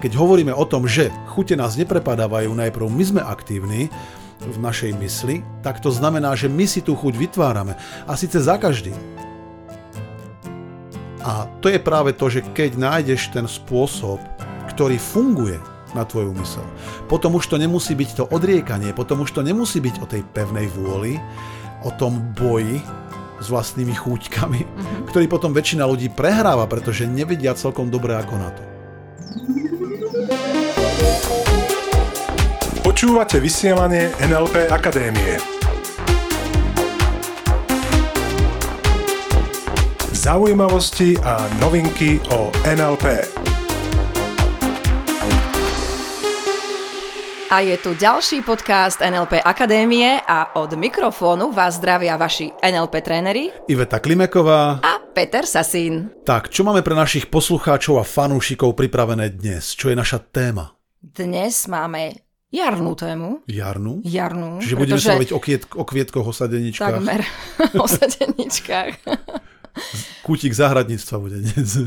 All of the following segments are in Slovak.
keď hovoríme o tom, že chute nás neprepadávajú, najprv my sme aktívni v našej mysli, tak to znamená, že my si tú chuť vytvárame. A síce za každý. A to je práve to, že keď nájdeš ten spôsob, ktorý funguje na tvoju mysel, potom už to nemusí byť to odriekanie, potom už to nemusí byť o tej pevnej vôli, o tom boji s vlastnými chúťkami, mm-hmm. ktorý potom väčšina ľudí prehráva, pretože nevedia celkom dobre ako na to. Počúvate vysielanie NLP Akadémie. Zaujímavosti a novinky o NLP. A je tu ďalší podcast NLP Akadémie a od mikrofónu vás zdravia vaši NLP tréneri Iveta Klimeková a Peter Sasín. Tak, čo máme pre našich poslucháčov a fanúšikov pripravené dnes? Čo je naša téma? Dnes máme jarnú tému. Jarnú? Jarnú. Čiže budeme sa baviť o, kviet, o kvietkoch, o sadeničkách. Takmer o sadeničkách. Kútik záhradníctva bude dnes.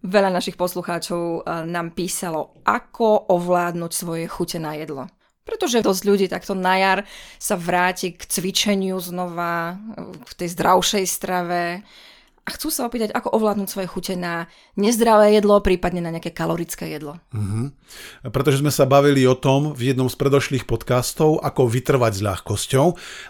Veľa našich poslucháčov eh, nám písalo, ako ovládnuť svoje chute na jedlo. Pretože dosť ľudí takto na jar sa vráti k cvičeniu znova, v tej zdravšej strave, a chcú sa opýtať, ako ovládnuť svoje chute na nezdravé jedlo, prípadne na nejaké kalorické jedlo. Uh-huh. Pretože sme sa bavili o tom v jednom z predošlých podcastov, ako vytrvať s ľahkosťou.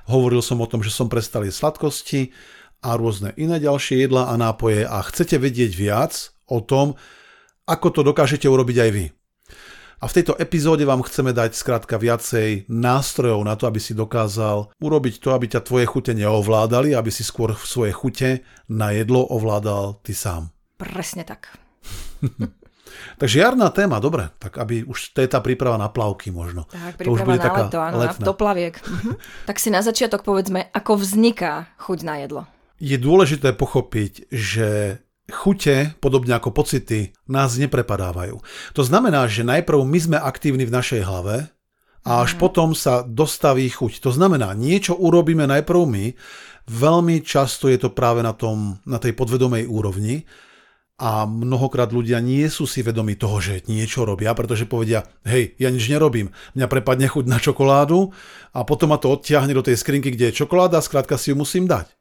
Hovoril som o tom, že som prestal jesť sladkosti a rôzne iné ďalšie jedla a nápoje a chcete vedieť viac o tom, ako to dokážete urobiť aj vy. A v tejto epizóde vám chceme dať skrátka viacej nástrojov na to, aby si dokázal urobiť to, aby ťa tvoje chute neovládali, aby si skôr svoje chute na jedlo ovládal ty sám. Presne tak. Takže jarná téma, dobre, tak aby už to je tá príprava na plavky možno. Tak, príprava to už bude na taká leto, áno, letná. do plaviek. Mhm. tak si na začiatok povedzme, ako vzniká chuť na jedlo. Je dôležité pochopiť, že chute, podobne ako pocity, nás neprepadávajú. To znamená, že najprv my sme aktívni v našej hlave a až mm. potom sa dostaví chuť. To znamená, niečo urobíme najprv my, veľmi často je to práve na, tom, na tej podvedomej úrovni a mnohokrát ľudia nie sú si vedomi toho, že niečo robia, pretože povedia, hej, ja nič nerobím, mňa prepadne chuť na čokoládu a potom ma to odtiahne do tej skrinky, kde je čokoláda, skrátka si ju musím dať.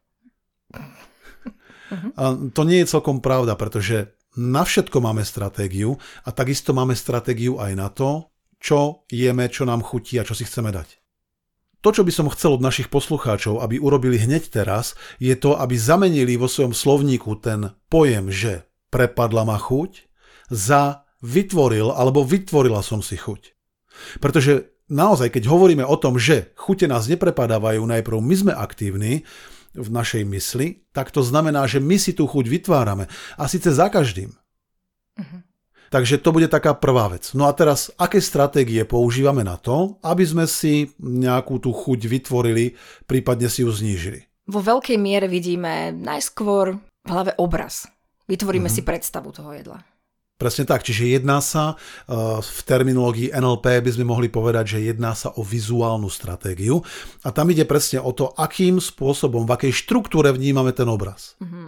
Uh-huh. To nie je celkom pravda, pretože na všetko máme stratégiu a takisto máme stratégiu aj na to, čo jeme, čo nám chutí a čo si chceme dať. To, čo by som chcel od našich poslucháčov, aby urobili hneď teraz, je to, aby zamenili vo svojom slovníku ten pojem, že prepadla ma chuť, za vytvoril alebo vytvorila som si chuť. Pretože naozaj, keď hovoríme o tom, že chute nás neprepadávajú, najprv my sme aktívni, v našej mysli, tak to znamená, že my si tú chuť vytvárame. A síce za každým. Uh-huh. Takže to bude taká prvá vec. No a teraz, aké stratégie používame na to, aby sme si nejakú tú chuť vytvorili, prípadne si ju znížili? Vo veľkej miere vidíme najskôr v hlave obraz. Vytvoríme uh-huh. si predstavu toho jedla. Presne tak, čiže jedná sa, eh, v terminológii NLP by sme mohli povedať, že jedná sa o vizuálnu stratégiu a tam ide presne o to, akým spôsobom, v akej štruktúre vnímame ten obraz. Mm-hmm.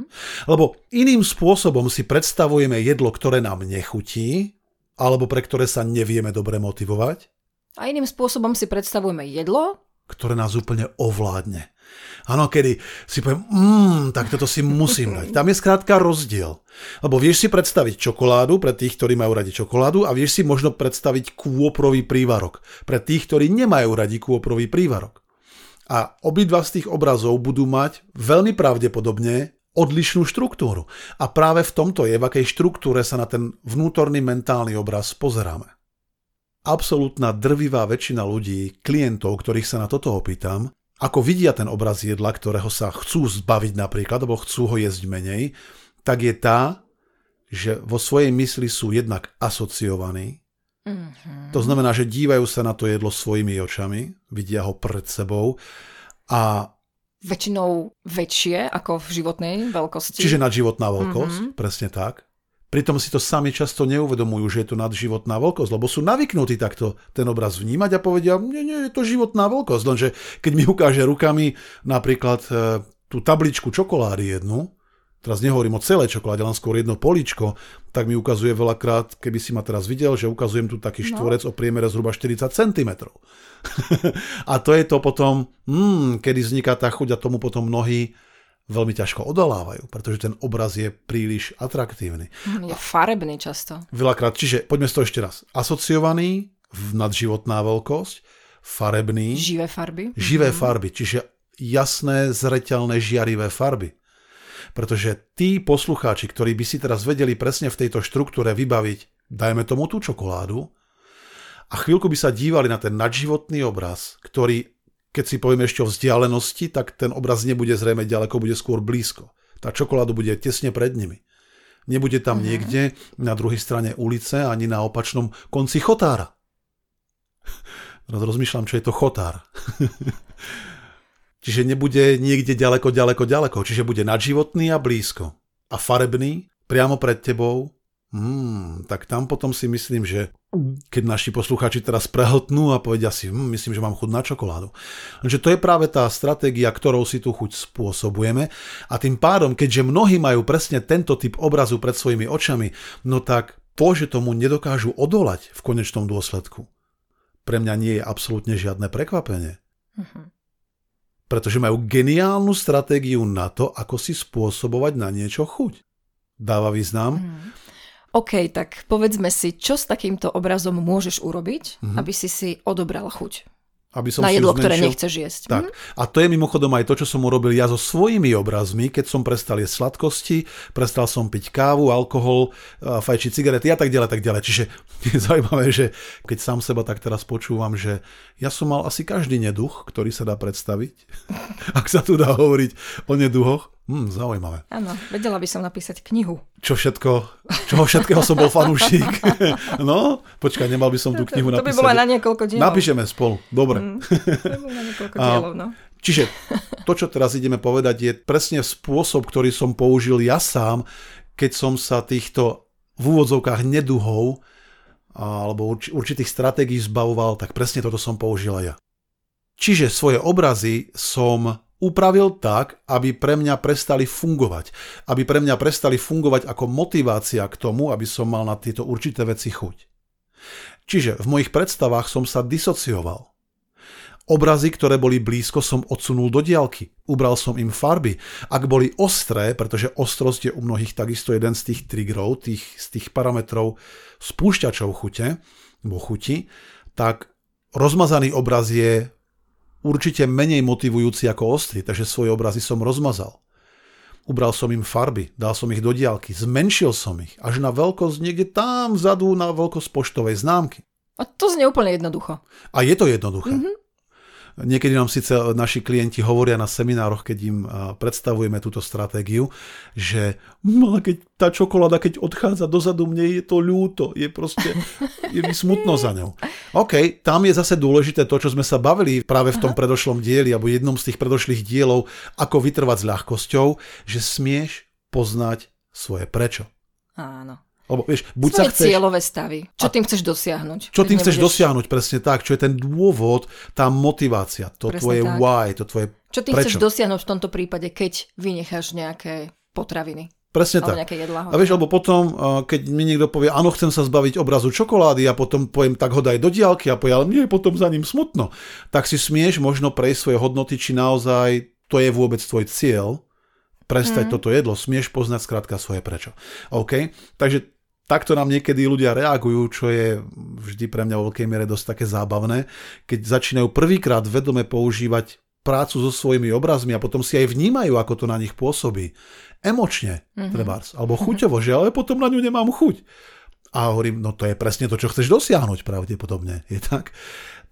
Lebo iným spôsobom si predstavujeme jedlo, ktoré nám nechutí, alebo pre ktoré sa nevieme dobre motivovať. A iným spôsobom si predstavujeme jedlo, ktoré nás úplne ovládne. Áno, kedy si poviem, mmm, tak toto si musím dať. Tam je skrátka rozdiel. Lebo vieš si predstaviť čokoládu pre tých, ktorí majú radi čokoládu a vieš si možno predstaviť kôprový prívarok pre tých, ktorí nemajú radi kôprový prívarok. A obidva z tých obrazov budú mať veľmi pravdepodobne odlišnú štruktúru. A práve v tomto je, v akej štruktúre sa na ten vnútorný mentálny obraz pozeráme. Absolútna drvivá väčšina ľudí, klientov, ktorých sa na toto opýtam, ako vidia ten obraz jedla, ktorého sa chcú zbaviť napríklad, alebo chcú ho jesť menej, tak je tá, že vo svojej mysli sú jednak asociovaní. Mm-hmm. To znamená, že dívajú sa na to jedlo svojimi očami, vidia ho pred sebou a väčšinou väčšie ako v životnej veľkosti. Čiže nadživotná veľkosť, mm-hmm. presne tak. Pritom si to sami často neuvedomujú, že je to nadživotná veľkosť, lebo sú navyknutí takto ten obraz vnímať a povedia, nie, nie, je to životná veľkosť, lenže keď mi ukáže rukami napríklad e, tú tabličku čokolády jednu, teraz nehovorím o celej čokoláde, len skôr jedno políčko, tak mi ukazuje veľakrát, keby si ma teraz videl, že ukazujem tu taký štvorec no. o priemere zhruba 40 cm. a to je to potom, hmm, kedy vzniká tá chuť a tomu potom mnohí veľmi ťažko odolávajú, pretože ten obraz je príliš atraktívny. Je farebný často. Veľakrát, čiže poďme z toho ešte raz. Asociovaný, nadživotná veľkosť, farebný. Živé farby. Živé mm. farby, čiže jasné, zreteľné, žiarivé farby. Pretože tí poslucháči, ktorí by si teraz vedeli presne v tejto štruktúre vybaviť, dajme tomu tú čokoládu, a chvíľku by sa dívali na ten nadživotný obraz, ktorý, keď si povieme ešte o vzdialenosti, tak ten obraz nebude zrejme ďaleko, bude skôr blízko. Tá čokoláda bude tesne pred nimi. Nebude tam mm-hmm. niekde na druhej strane ulice ani na opačnom konci chotára. Teraz rozmýšľam, čo je to chotár. Čiže nebude niekde ďaleko, ďaleko, ďaleko. Čiže bude nadživotný a blízko. A farebný, priamo pred tebou. Hmm, tak tam potom si myslím, že keď naši poslucháči teraz prehltnú a povedia si, hm, myslím, že mám chuť na čokoládu. Takže to je práve tá stratégia, ktorou si tú chuť spôsobujeme a tým pádom, keďže mnohí majú presne tento typ obrazu pred svojimi očami, no tak to, že tomu nedokážu odolať v konečnom dôsledku, pre mňa nie je absolútne žiadne prekvapenie. Uh-huh pretože majú geniálnu stratégiu na to, ako si spôsobovať na niečo chuť. Dáva význam? Mm. OK, tak povedzme si, čo s takýmto obrazom môžeš urobiť, mm-hmm. aby si si odobral chuť aby som na jedlo, ktoré nechceš jesť. Tak. Hm? A to je mimochodom aj to, čo som urobil ja so svojimi obrazmi, keď som prestal jesť sladkosti, prestal som piť kávu, alkohol, fajčiť cigarety a tak ďalej, tak ďalej. Čiže je zaujímavé, že keď sám seba tak teraz počúvam, že ja som mal asi každý neduch, ktorý sa dá predstaviť, ak sa tu dá hovoriť o neduhoch. Hm, zaujímavé. Áno, vedela by som napísať knihu. Čo všetko, čoho všetkého som bol fanúšik. no, počkaj, nemal by som tú knihu to, napísať. To by bola na niekoľko dielov. Napíšeme spolu, dobre. Mm, to by na niekoľko dielov, no. Čiže to, čo teraz ideme povedať, je presne spôsob, ktorý som použil ja sám, keď som sa týchto v úvodzovkách neduhov alebo určitých stratégií zbavoval, tak presne toto som použil aj ja. Čiže svoje obrazy som upravil tak, aby pre mňa prestali fungovať. Aby pre mňa prestali fungovať ako motivácia k tomu, aby som mal na tieto určité veci chuť. Čiže v mojich predstavách som sa disocioval. Obrazy, ktoré boli blízko, som odsunul do diálky. Ubral som im farby. Ak boli ostré, pretože ostrosť je u mnohých takisto jeden z tých triggerov, tých, z tých parametrov spúšťačov chute, alebo chuti, tak rozmazaný obraz je určite menej motivujúci ako ostrý, takže svoje obrazy som rozmazal. Ubral som im farby, dal som ich do diálky, zmenšil som ich až na veľkosť niekde tam vzadu na veľkosť poštovej známky. A to znie úplne jednoducho. A je to jednoduché. Mm-hmm. Niekedy nám síce naši klienti hovoria na seminároch, keď im predstavujeme túto stratégiu, že no, keď tá čokoláda, keď odchádza dozadu, mne je to ľúto, je proste, je mi smutno za ňou. OK, tam je zase dôležité to, čo sme sa bavili práve v tom Aha. predošlom dieli, alebo jednom z tých predošlých dielov, ako vytrvať s ľahkosťou, že smieš poznať svoje prečo. Áno. Lebo vieš, buď Svoje sa chceš... cieľové stavy. Čo tým chceš dosiahnuť? Čo tým chceš dosiahnuť, presne tak. Čo je ten dôvod, tá motivácia, to presne tvoje tak. why, to tvoje Čo tým prečo. chceš dosiahnuť v tomto prípade, keď vynecháš nejaké potraviny? Presne tak. A vieš, alebo potom, keď mi niekto povie, áno, chcem sa zbaviť obrazu čokolády a potom poviem, tak ho daj do diálky a povie, ale mne je potom za ním smutno. Tak si smieš možno prejsť svoje hodnoty, či naozaj to je vôbec tvoj cieľ, prestať mm. toto jedlo, smieš poznať skrátka svoje prečo. OK? Takže takto nám niekedy ľudia reagujú, čo je vždy pre mňa vo veľkej miere dosť také zábavné, keď začínajú prvýkrát vedome používať prácu so svojimi obrazmi a potom si aj vnímajú, ako to na nich pôsobí. Emočne, mm-hmm. trebárs, alebo chuťovo, že ale potom na ňu nemám chuť. A hovorím, no to je presne to, čo chceš dosiahnuť pravdepodobne. Je tak?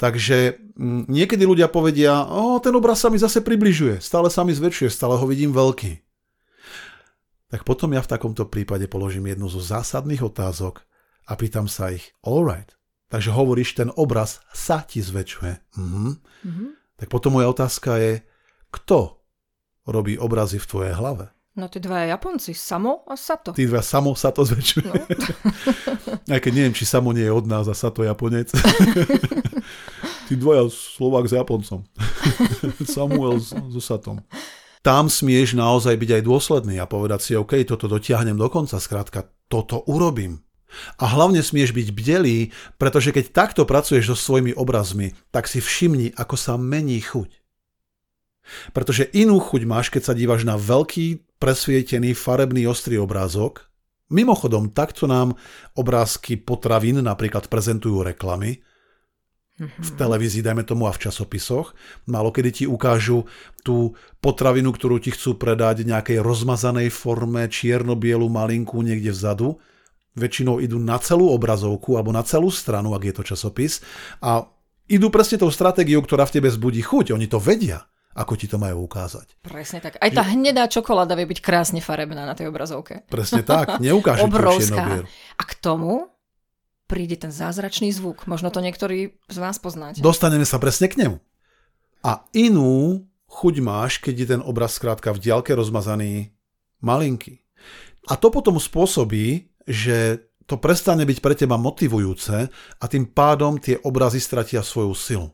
Takže m, mm, niekedy ľudia povedia, o, ten obraz sa mi zase približuje, stále sa mi zväčšuje, stále ho vidím veľký tak potom ja v takomto prípade položím jednu zo zásadných otázok a pýtam sa ich, alright, takže hovoríš, ten obraz sa ti zväčšuje. Mhm. Mm-hmm. Tak potom moja otázka je, kto robí obrazy v tvojej hlave? No tí dvaja Japonci, Samo a Sato. Tí dva Samo sa to zväčšuje. No. Aj keď neviem, či Samo nie je od nás a Sato Japonec. tí dvaja Slovák s Japoncom. Samuel so Satom. Tam smieš naozaj byť aj dôsledný a povedať si, OK, toto dotiahnem do konca, skrátka, toto urobím. A hlavne smieš byť bdelý, pretože keď takto pracuješ so svojimi obrazmi, tak si všimni, ako sa mení chuť. Pretože inú chuť máš, keď sa dívaš na veľký, presvietený, farebný, ostrý obrázok. Mimochodom, takto nám obrázky potravín napríklad prezentujú reklamy, v televízii, dajme tomu, a v časopisoch. Málo kedy ti ukážu tú potravinu, ktorú ti chcú predať v nejakej rozmazanej forme, čierno-bielu malinku niekde vzadu. Väčšinou idú na celú obrazovku alebo na celú stranu, ak je to časopis. A idú presne tou stratégiou, ktorá v tebe zbudí chuť. Oni to vedia ako ti to majú ukázať. Presne tak. Aj tá hnedá čokoláda vie byť krásne farebná na tej obrazovke. Presne tak. Neukáže Obrovská. A k tomu príde ten zázračný zvuk. Možno to niektorí z vás poznáte. Dostaneme sa presne k nemu. A inú chuť máš, keď je ten obraz skrátka v diaľke rozmazaný malinký. A to potom spôsobí, že to prestane byť pre teba motivujúce a tým pádom tie obrazy stratia svoju silu.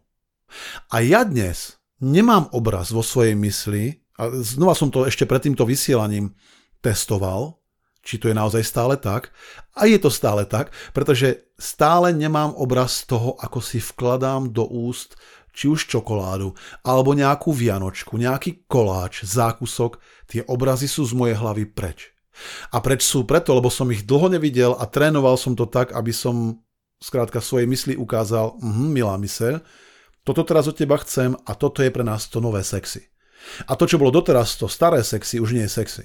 A ja dnes nemám obraz vo svojej mysli, a znova som to ešte pred týmto vysielaním testoval, či to je naozaj stále tak. A je to stále tak, pretože stále nemám obraz toho, ako si vkladám do úst či už čokoládu, alebo nejakú vianočku, nejaký koláč, zákusok, tie obrazy sú z mojej hlavy preč. A preč sú preto, lebo som ich dlho nevidel a trénoval som to tak, aby som skrátka svojej mysli ukázal, mhm, milá myseľ, toto teraz od teba chcem a toto je pre nás to nové sexy. A to, čo bolo doteraz to staré sexy, už nie je sexy.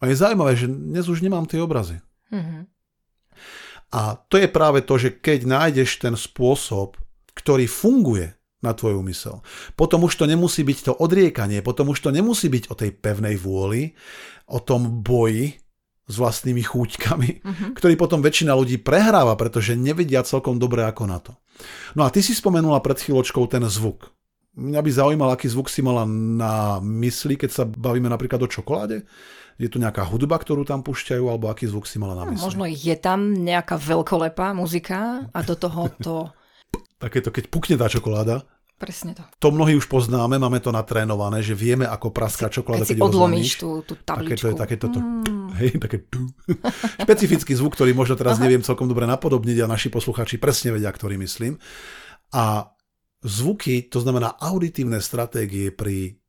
A je zaujímavé, že dnes už nemám tie obrazy. Mm-hmm. A to je práve to, že keď nájdeš ten spôsob, ktorý funguje na tvoju mysel, potom už to nemusí byť to odriekanie, potom už to nemusí byť o tej pevnej vôli, o tom boji s vlastnými chúťkami, mm-hmm. ktorý potom väčšina ľudí prehráva, pretože nevedia celkom dobre ako na to. No a ty si spomenula pred chvíľočkou ten zvuk. Mňa by zaujímal, aký zvuk si mala na mysli, keď sa bavíme napríklad o čokoláde. Je tu nejaká hudba, ktorú tam púšťajú, alebo aký zvuk si mala na mysli? No, možno je tam nejaká veľkolepá muzika a do toho to... Takéto, keď pukne tá čokoláda. Presne to. To mnohí už poznáme, máme to natrénované, že vieme, ako praská čokoláda, keď, keď si odlomíš tú, tú tabličku. Takéto, takéto to, mm. hej, také tu. Špecifický zvuk, ktorý možno teraz Aha. neviem celkom dobre napodobniť a naši posluchači presne vedia, ktorý myslím. A zvuky, to znamená auditívne stratégie pri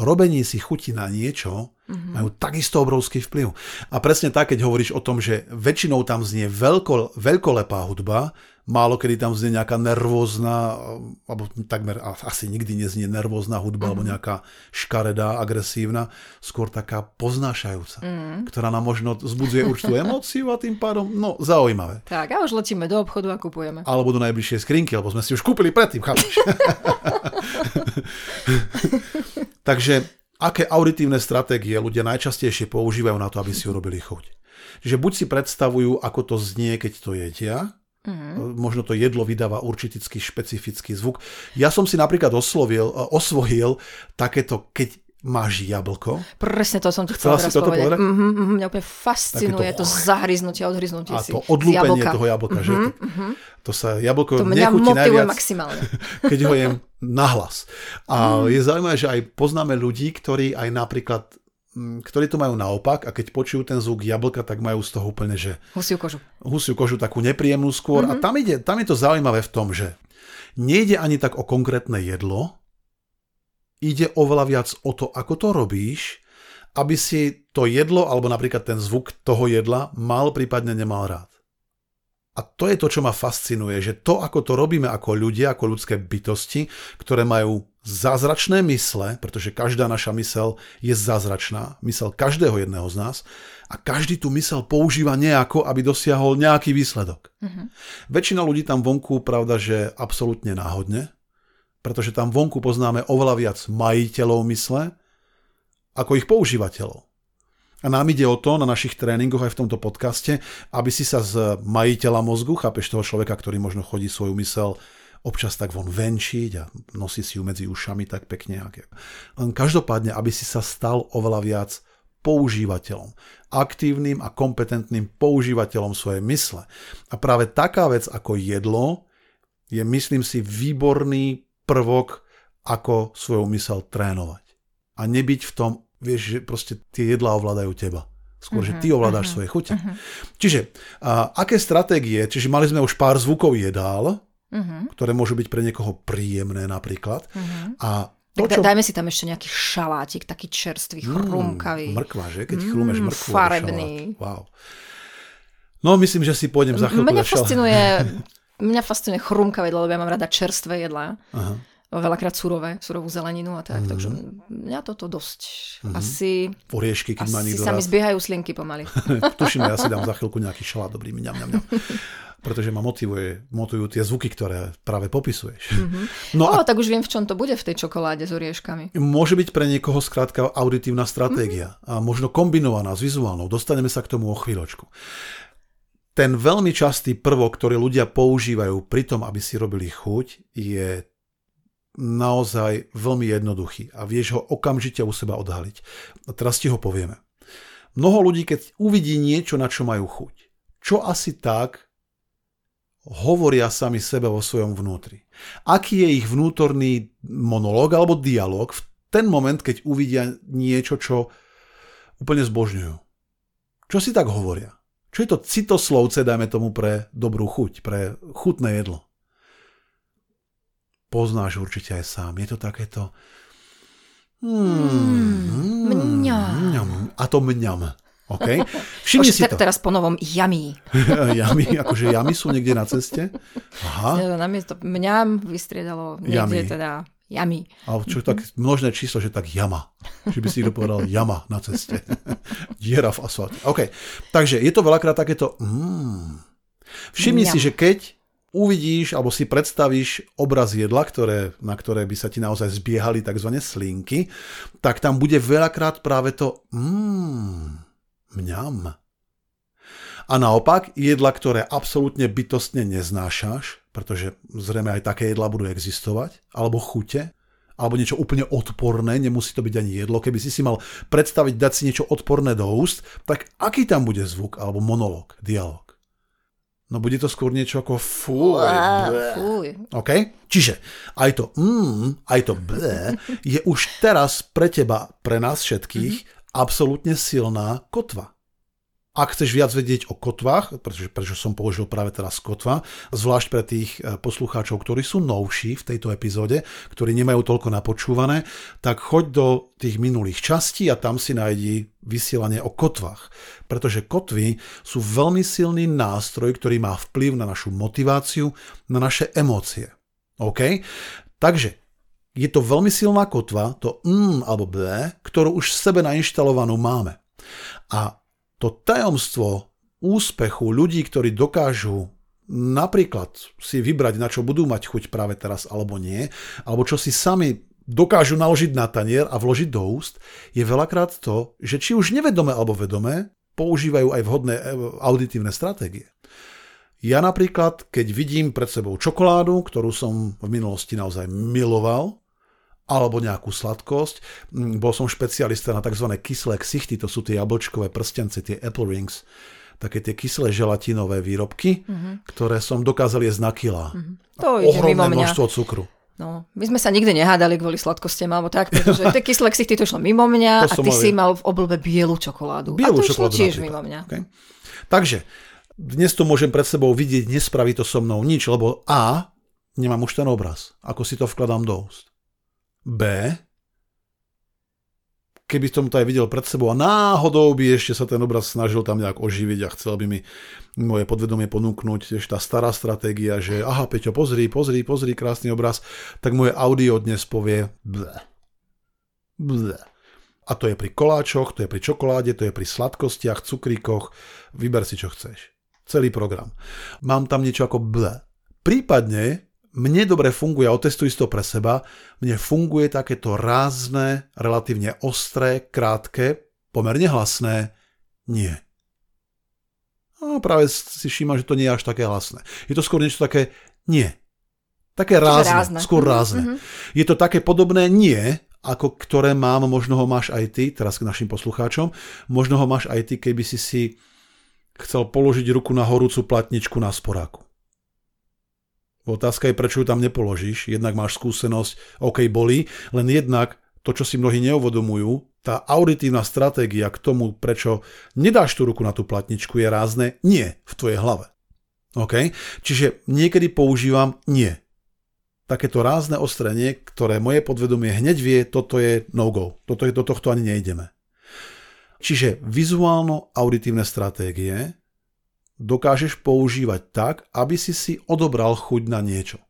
robení si chuti na niečo, mm-hmm. majú takisto obrovský vplyv. A presne tak, keď hovoríš o tom, že väčšinou tam znie veľko, veľkolepá hudba, málo kedy tam znie nejaká nervózna, alebo takmer asi nikdy neznie nervózna hudba, mm-hmm. alebo nejaká škaredá, agresívna, skôr taká poznášajúca, mm-hmm. ktorá nám možno zbudzuje určitú emóciu a tým pádom, no, zaujímavé. Tak, a už letíme do obchodu a kupujeme. Alebo do najbližšej skrinky, lebo sme si už kúpili predtým, chápeš? Takže aké auditívne stratégie ľudia najčastejšie používajú na to, aby si urobili chuť. Čiže buď si predstavujú, ako to znie, keď to jedia, Mm. Možno to jedlo vydáva určitý špecifický zvuk. Ja som si napríklad oslovil, osvojil takéto, keď máš jablko. Presne to som ti chcela teraz povedať. povedať? Mm-hmm, mm-hmm, mňa úplne fascinuje Takéto, to zahryznutie, odhryznutie a si. A to odlúpenie toho jablka, mm-hmm, že? Mm-hmm. to sa jablko to mňa nechutí najviac, maximálne. keď ho jem nahlas. A mm. je zaujímavé, že aj poznáme ľudí, ktorí aj napríklad ktorí to majú naopak a keď počujú ten zvuk jablka, tak majú z toho úplne, že... Husiu kožu. Husiu kožu, takú nepríjemnú skôr. Mm-hmm. A tam, ide, tam je to zaujímavé v tom, že nejde ani tak o konkrétne jedlo, ide oveľa viac o to, ako to robíš, aby si to jedlo, alebo napríklad ten zvuk toho jedla mal, prípadne nemal rád. A to je to, čo ma fascinuje, že to, ako to robíme ako ľudia, ako ľudské bytosti, ktoré majú zázračné mysle, pretože každá naša mysel je zázračná, mysel každého jedného z nás, a každý tú mysel používa nejako, aby dosiahol nejaký výsledok. Mm-hmm. Väčšina ľudí tam vonku, pravda, že absolútne náhodne, pretože tam vonku poznáme oveľa viac majiteľov mysle, ako ich používateľov. A nám ide o to na našich tréningoch aj v tomto podcaste, aby si sa z majiteľa mozgu, chápeš toho človeka, ktorý možno chodí svoju mysel občas tak von venčiť a nosí si ju medzi ušami tak pekne. Len každopádne, aby si sa stal oveľa viac používateľom, aktívnym a kompetentným používateľom svojej mysle. A práve taká vec ako jedlo je, myslím si, výborný prvok, ako svoju mysel trénovať. a nebyť v tom, vieš, že proste tie jedlá ovládajú teba. Skôr, uh-huh, že ty ovládáš uh-huh, svoje chute. Uh-huh. Čiže, a, aké stratégie? Čiže mali sme už pár zvukov jedál, uh-huh. ktoré môžu byť pre niekoho príjemné napríklad. Uh-huh. A to, čo... Dajme si tam ešte nejaký šalátik, taký čerstvý, chrumkavý. Mm, mrkva, že? Keď chrumeš mm, mrkvu. Farebný. Wow. No, myslím, že si pôjdem za chvíľku. Mňa fascinuje, mňa fascinuje chrumkavé jedlo, lebo ja mám rada čerstvé jedlá. Aha veľakrát surové, surovú zeleninu a tak, mm-hmm. takže mňa toto dosť mm-hmm. asi... Oriešky, keď má niekto sa mi zbiehajú slinky pomaly. Tuším, ja si dám za chvíľku nejaký šalát dobrý, mňam, mňam, mňam. Pretože ma motivuje, motivujú tie zvuky, ktoré práve popisuješ. Mm-hmm. No o, a... tak už viem, v čom to bude v tej čokoláde s orieškami. Môže byť pre niekoho skrátka auditívna stratégia mm-hmm. a možno kombinovaná s vizuálnou. Dostaneme sa k tomu o chvíľočku ten veľmi častý prvok, ktorý ľudia používajú pri tom, aby si robili chuť, je naozaj veľmi jednoduchý a vieš ho okamžite u seba odhaliť. A teraz ti ho povieme. Mnoho ľudí, keď uvidí niečo, na čo majú chuť, čo asi tak hovoria sami sebe vo svojom vnútri. Aký je ich vnútorný monológ alebo dialog v ten moment, keď uvidia niečo, čo úplne zbožňujú. Čo si tak hovoria? Čo je to citoslovce, dajme tomu, pre dobrú chuť, pre chutné jedlo? Poznáš určite aj sám. Je to takéto... Mm, mňam. A to mňam. OK? Všimni si to. teraz po novom yummy. yummy, akože yummy sú niekde na ceste? Aha. Namiesto mňam vystriedalo niekde yummy. teda yummy. Ale čo tak množné číslo, že tak jama. Že by si to povedal jama na ceste. Diera v asfalte. OK. Takže je to veľakrát takéto... Mm. Všimni mňam. si, že keď uvidíš alebo si predstavíš obraz jedla, ktoré, na ktoré by sa ti naozaj zbiehali tzv. slinky, tak tam bude veľakrát práve to mmm, mňam. A naopak, jedla, ktoré absolútne bytostne neznášaš, pretože zrejme aj také jedla budú existovať, alebo chute, alebo niečo úplne odporné, nemusí to byť ani jedlo. Keby si si mal predstaviť dať si niečo odporné do úst, tak aký tam bude zvuk alebo monolog, dialog? No bude to skôr niečo ako fuj. fuj. OK? Čiže aj to mm, aj to blé je už teraz pre teba, pre nás všetkých mm-hmm. absolútne silná kotva. Ak chceš viac vedieť o kotvách, pretože, prečo som použil práve teraz kotva, zvlášť pre tých e, poslucháčov, ktorí sú novší v tejto epizóde, ktorí nemajú toľko napočúvané, tak choď do tých minulých častí a tam si nájdi vysielanie o kotvách. Pretože kotvy sú veľmi silný nástroj, ktorý má vplyv na našu motiváciu, na naše emócie. OK? Takže je to veľmi silná kotva, to mm alebo b, ktorú už v sebe nainštalovanú máme. A to tajomstvo úspechu ľudí, ktorí dokážu napríklad si vybrať, na čo budú mať chuť práve teraz alebo nie, alebo čo si sami dokážu naložiť na tanier a vložiť do úst, je veľakrát to, že či už nevedome alebo vedome používajú aj vhodné e, auditívne stratégie. Ja napríklad, keď vidím pred sebou čokoládu, ktorú som v minulosti naozaj miloval, alebo nejakú sladkosť. Mm, bol som špecialista na tzv. kyslé ksichty, to sú tie jablčkové prstence, tie apple rings, také tie kyslé želatinové výrobky, mm-hmm. ktoré som dokázal jesť na kila. Mm-hmm. To Ohromné množstvo cukru. No, my sme sa nikdy nehádali kvôli sladkostiam alebo tak, pretože tie kyslé ksichty to šlo mimo mňa a ty si mal v oblbe bielu čokoládu. Bielu a to čokoládu tiež mimo mňa. Okay. Takže, dnes to môžem pred sebou vidieť, nespraví to so mnou nič, lebo A, nemám už ten obraz, ako si to vkladám do úst. B, keby som to aj videl pred sebou a náhodou by ešte sa ten obraz snažil tam nejak oživiť a chcel by mi moje podvedomie ponúknuť ešte tá stará stratégia, že aha Peťo, pozri, pozri, pozri, krásny obraz, tak moje audio dnes povie ble. Ble. A to je pri koláčoch, to je pri čokoláde, to je pri sladkostiach, cukríkoch, vyber si čo chceš. Celý program. Mám tam niečo ako ble. Prípadne mne dobre funguje, a otestuj to pre seba, mne funguje takéto rázne, relatívne ostré, krátke, pomerne hlasné nie. A práve si všímam, že to nie je až také hlasné. Je to skôr niečo také nie. Také rázne, rázne. skôr rázne. Mm-hmm. Je to také podobné nie, ako ktoré mám, možno ho máš aj ty, teraz k našim poslucháčom, možno ho máš aj ty, keby si si chcel položiť ruku na horúcu platničku na sporáku. Otázka je, prečo ju tam nepoložíš. Jednak máš skúsenosť, OK, boli, len jednak to, čo si mnohí neuvodomujú, tá auditívna stratégia k tomu, prečo nedáš tú ruku na tú platničku, je rázne nie v tvojej hlave. OK? Čiže niekedy používam nie. Takéto rázne ostrenie, ktoré moje podvedomie hneď vie, toto je no-go. Toto je, do tohto ani nejdeme. Čiže vizuálno-auditívne stratégie dokážeš používať tak, aby si si odobral chuť na niečo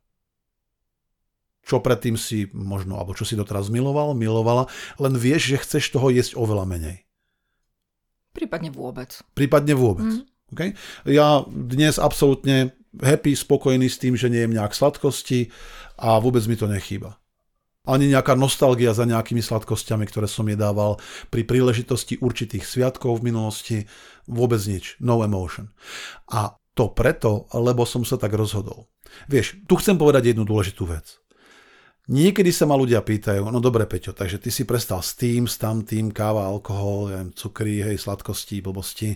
čo predtým si možno, alebo čo si doteraz miloval, milovala, len vieš, že chceš toho jesť oveľa menej. Prípadne vôbec. Prípadne vôbec. Mm. Okay? Ja dnes absolútne happy, spokojný s tým, že nie jem nejak sladkosti a vôbec mi to nechýba. Ani nejaká nostalgia za nejakými sladkosťami, ktoré som jedával pri príležitosti určitých sviatkov v minulosti. Vôbec nič. No emotion. A to preto, lebo som sa tak rozhodol. Vieš, tu chcem povedať jednu dôležitú vec. Niekedy sa ma ľudia pýtajú, no dobre Peťo, takže ty si prestal s tým, s tamtým, káva, alkohol, ja viem, cukry, hej, sladkosti, blbosti.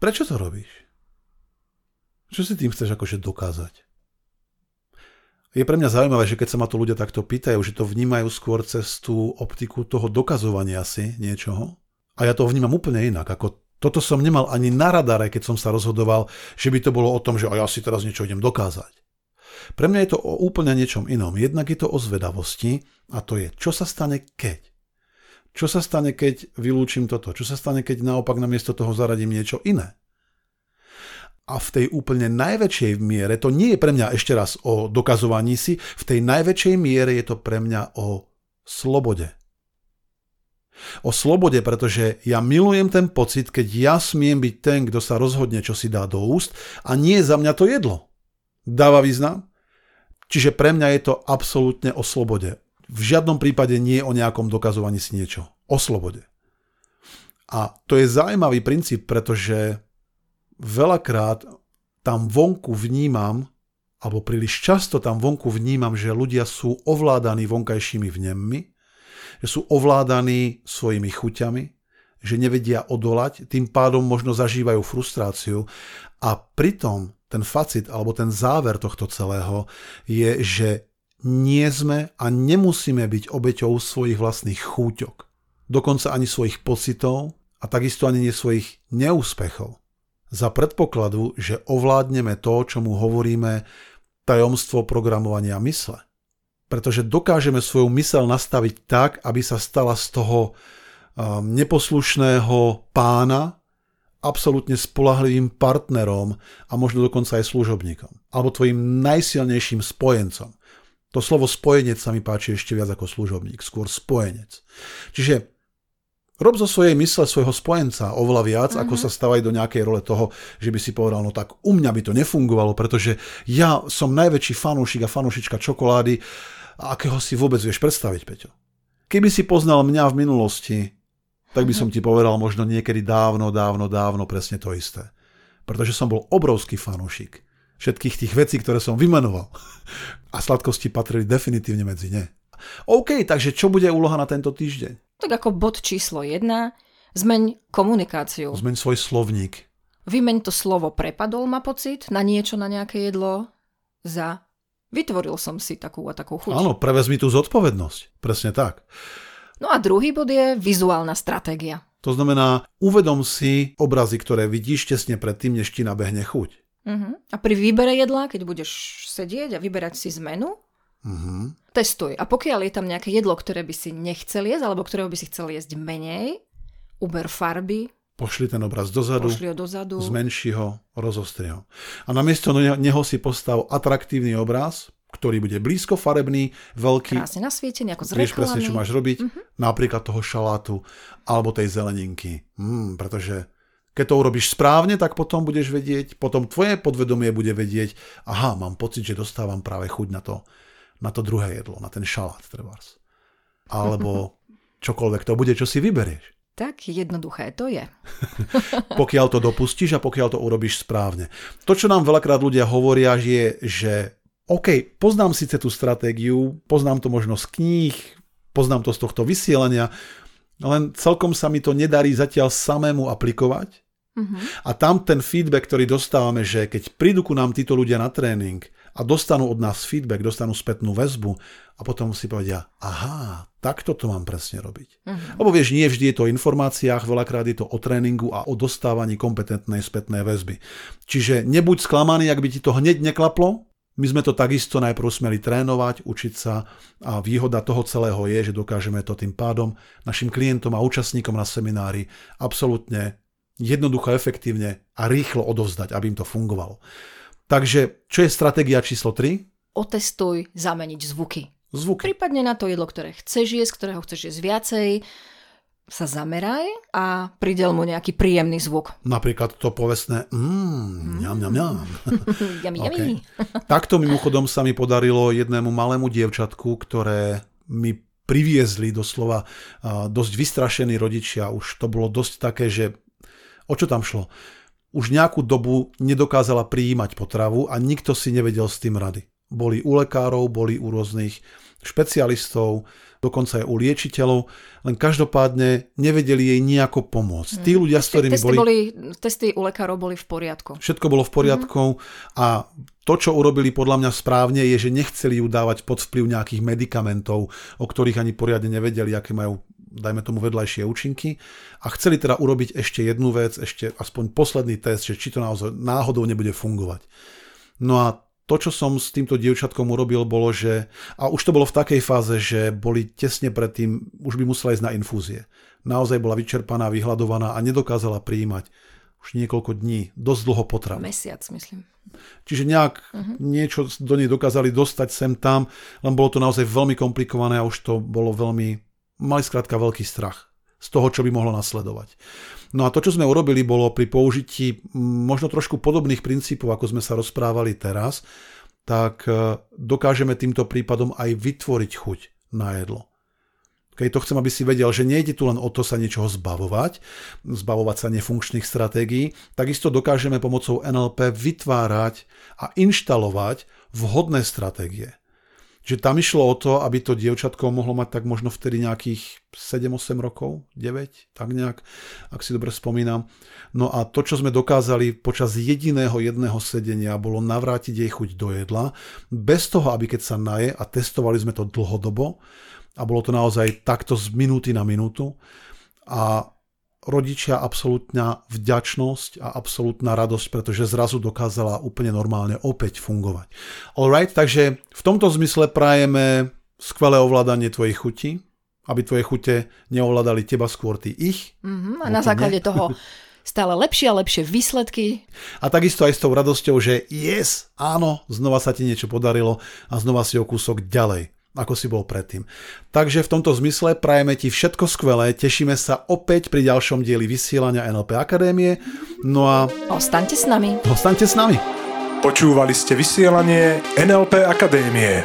Prečo to robíš? Čo si tým chceš akože dokázať? Je pre mňa zaujímavé, že keď sa ma to ľudia takto pýtajú, že to vnímajú skôr cez tú optiku toho dokazovania si niečoho. A ja to vnímam úplne inak. Ako toto som nemal ani na radare, keď som sa rozhodoval, že by to bolo o tom, že ja si teraz niečo idem dokázať. Pre mňa je to o úplne niečom inom. Jednak je to o zvedavosti a to je, čo sa stane keď. Čo sa stane, keď vylúčim toto? Čo sa stane, keď naopak namiesto toho zaradím niečo iné? A v tej úplne najväčšej miere, to nie je pre mňa ešte raz o dokazovaní si, v tej najväčšej miere je to pre mňa o slobode. O slobode, pretože ja milujem ten pocit, keď ja smiem byť ten, kto sa rozhodne, čo si dá do úst a nie za mňa to jedlo. Dáva význam? Čiže pre mňa je to absolútne o slobode. V žiadnom prípade nie o nejakom dokazovaní si niečo. O slobode. A to je zaujímavý princíp, pretože veľakrát tam vonku vnímam, alebo príliš často tam vonku vnímam, že ľudia sú ovládaní vonkajšími vnemmi, že sú ovládaní svojimi chuťami, že nevedia odolať, tým pádom možno zažívajú frustráciu a pritom ten facit alebo ten záver tohto celého je, že nie sme a nemusíme byť obeťou svojich vlastných chúťok. Dokonca ani svojich pocitov a takisto ani nie svojich neúspechov. Za predpokladu, že ovládneme to, čo mu hovoríme tajomstvo programovania mysle. Pretože dokážeme svoju mysel nastaviť tak, aby sa stala z toho um, neposlušného pána absolútne spolahlivým partnerom a možno dokonca aj služobníkom. Alebo tvojim najsilnejším spojencom. To slovo spojenec sa mi páči ešte viac ako služobník, skôr spojenec. Čiže rob zo svojej mysle svojho spojenca oveľa viac, mm-hmm. ako sa stavaj do nejakej role toho, že by si povedal, no tak u mňa by to nefungovalo, pretože ja som najväčší fanúšik a fanúšička čokolády, a akého si vôbec vieš predstaviť, Peťo. Keby si poznal mňa v minulosti, tak by som ti povedal možno niekedy dávno, dávno, dávno presne to isté. Pretože som bol obrovský fanúšik všetkých tých vecí, ktoré som vymenoval. A sladkosti patrili definitívne medzi ne. OK, takže čo bude úloha na tento týždeň? Tak ako bod číslo 1, zmeň komunikáciu. Zmeň svoj slovník. Vymeň to slovo prepadol ma pocit na niečo, na nejaké jedlo za vytvoril som si takú a takú chuť. Áno, prevezmi tú zodpovednosť. Presne tak. No a druhý bod je vizuálna stratégia. To znamená, uvedom si obrazy, ktoré vidíš tesne predtým, než ti nabehne chuť. Uh-huh. A pri výbere jedla, keď budeš sedieť a vyberať si zmenu, uh-huh. testuj. A pokiaľ je tam nejaké jedlo, ktoré by si nechcel jesť, alebo ktorého by si chcel jesť menej, uber farby, Pošli ten obraz dozadu, Pošli ho dozadu. zmenši ho, rozostri ho. A namiesto neho si postav atraktívny obraz, ktorý bude blízko farebný, veľký. Krásne nasvietený, ako z Vieš presne, čo máš robiť, mm-hmm. napríklad toho šalátu alebo tej zeleninky. Mm, pretože keď to urobíš správne, tak potom budeš vedieť, potom tvoje podvedomie bude vedieť, aha, mám pocit, že dostávam práve chuť na to, na to druhé jedlo, na ten šalát trebárs. Alebo čokoľvek to bude, čo si vyberieš. Tak jednoduché to je. pokiaľ to dopustíš a pokiaľ to urobíš správne. To, čo nám veľakrát ľudia hovoria, je, že OK, poznám síce tú stratégiu, poznám to možno z kníh, poznám to z tohto vysielania, len celkom sa mi to nedarí zatiaľ samému aplikovať A tam ten feedback, ktorý dostávame, že keď prídu ku nám títo ľudia na tréning a dostanú od nás feedback, dostanú spätnú väzbu a potom si povedia, aha, takto to mám presne robiť. Uh-huh. Lebo vieš, nie vždy je to o informáciách, veľakrát je to o tréningu a o dostávaní kompetentnej spätnej väzby. Čiže nebuď sklamaný, ak by ti to hneď neklaplo, my sme to takisto najprv smeli trénovať, učiť sa a výhoda toho celého je, že dokážeme to tým pádom našim klientom a účastníkom na seminári absolútne jednoducho, efektívne a rýchlo odovzdať, aby im to fungovalo. Takže, čo je stratégia číslo 3? Otestuj zameniť zvuky. Zvuky. Prípadne na to jedlo, ktoré chceš jesť, ktorého chceš jesť viacej, sa zameraj a pridel mu nejaký príjemný zvuk. Napríklad to povestné mmm, ňam, ňam, ňam. Jami, jami. Takto mimochodom sa mi podarilo jednému malému dievčatku, ktoré mi priviezli doslova dosť vystrašení rodičia. Už to bolo dosť také, že o čo tam šlo? Už nejakú dobu nedokázala prijímať potravu a nikto si nevedel s tým rady. Boli u lekárov, boli u rôznych špecialistov, dokonca aj u liečiteľov, len každopádne nevedeli jej nejako pomôcť. Tí ľudia, s ktorými testy boli... boli... Testy u lekárov boli v poriadku. Všetko bolo v poriadku mm-hmm. a to, čo urobili podľa mňa správne, je, že nechceli ju dávať pod vplyv nejakých medikamentov, o ktorých ani poriadne nevedeli, aké majú dajme tomu vedľajšie účinky a chceli teda urobiť ešte jednu vec, ešte aspoň posledný test, že či to naozaj náhodou nebude fungovať. No a to, čo som s týmto dievčatkom urobil, bolo, že, a už to bolo v takej fáze, že boli tesne predtým, už by musela ísť na infúzie. Naozaj bola vyčerpaná, vyhľadovaná a nedokázala prijímať už niekoľko dní, dosť dlho potravu. Mesiac, myslím. Čiže nejak uh-huh. niečo do nej dokázali dostať sem tam, len bolo to naozaj veľmi komplikované a už to bolo veľmi, mali skrátka veľký strach z toho, čo by mohlo nasledovať. No a to, čo sme urobili, bolo pri použití možno trošku podobných princípov, ako sme sa rozprávali teraz, tak e, dokážeme týmto prípadom aj vytvoriť chuť na jedlo. Keď to chcem, aby si vedel, že nejde tu len o to sa niečoho zbavovať, zbavovať sa nefunkčných stratégií, takisto dokážeme pomocou NLP vytvárať a inštalovať vhodné stratégie. Že tam išlo o to, aby to dievčatko mohlo mať tak možno vtedy nejakých 7-8 rokov, 9, tak nejak, ak si dobre spomínam. No a to, čo sme dokázali počas jediného jedného sedenia, bolo navrátiť jej chuť do jedla, bez toho, aby keď sa naje, a testovali sme to dlhodobo, a bolo to naozaj takto z minúty na minútu. A rodičia absolútna vďačnosť a absolútna radosť, pretože zrazu dokázala úplne normálne opäť fungovať. Alright, takže v tomto zmysle prajeme skvelé ovládanie tvojich chutí, aby tvoje chute neovládali teba skôr ty ich. Mm-hmm, a na základe ne. toho stále lepšie a lepšie výsledky. A takisto aj s tou radosťou, že yes, áno, znova sa ti niečo podarilo a znova si o kúsok ďalej ako si bol predtým. Takže v tomto zmysle prajeme ti všetko skvelé, tešíme sa opäť pri ďalšom dieli vysielania NLP Akadémie. No a... Ostaňte s nami. Ostaňte s nami. Počúvali ste vysielanie NLP Akadémie.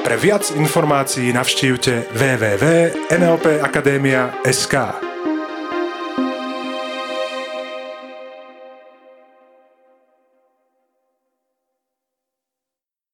Pre viac informácií navštívte www.nlpakademia.sk.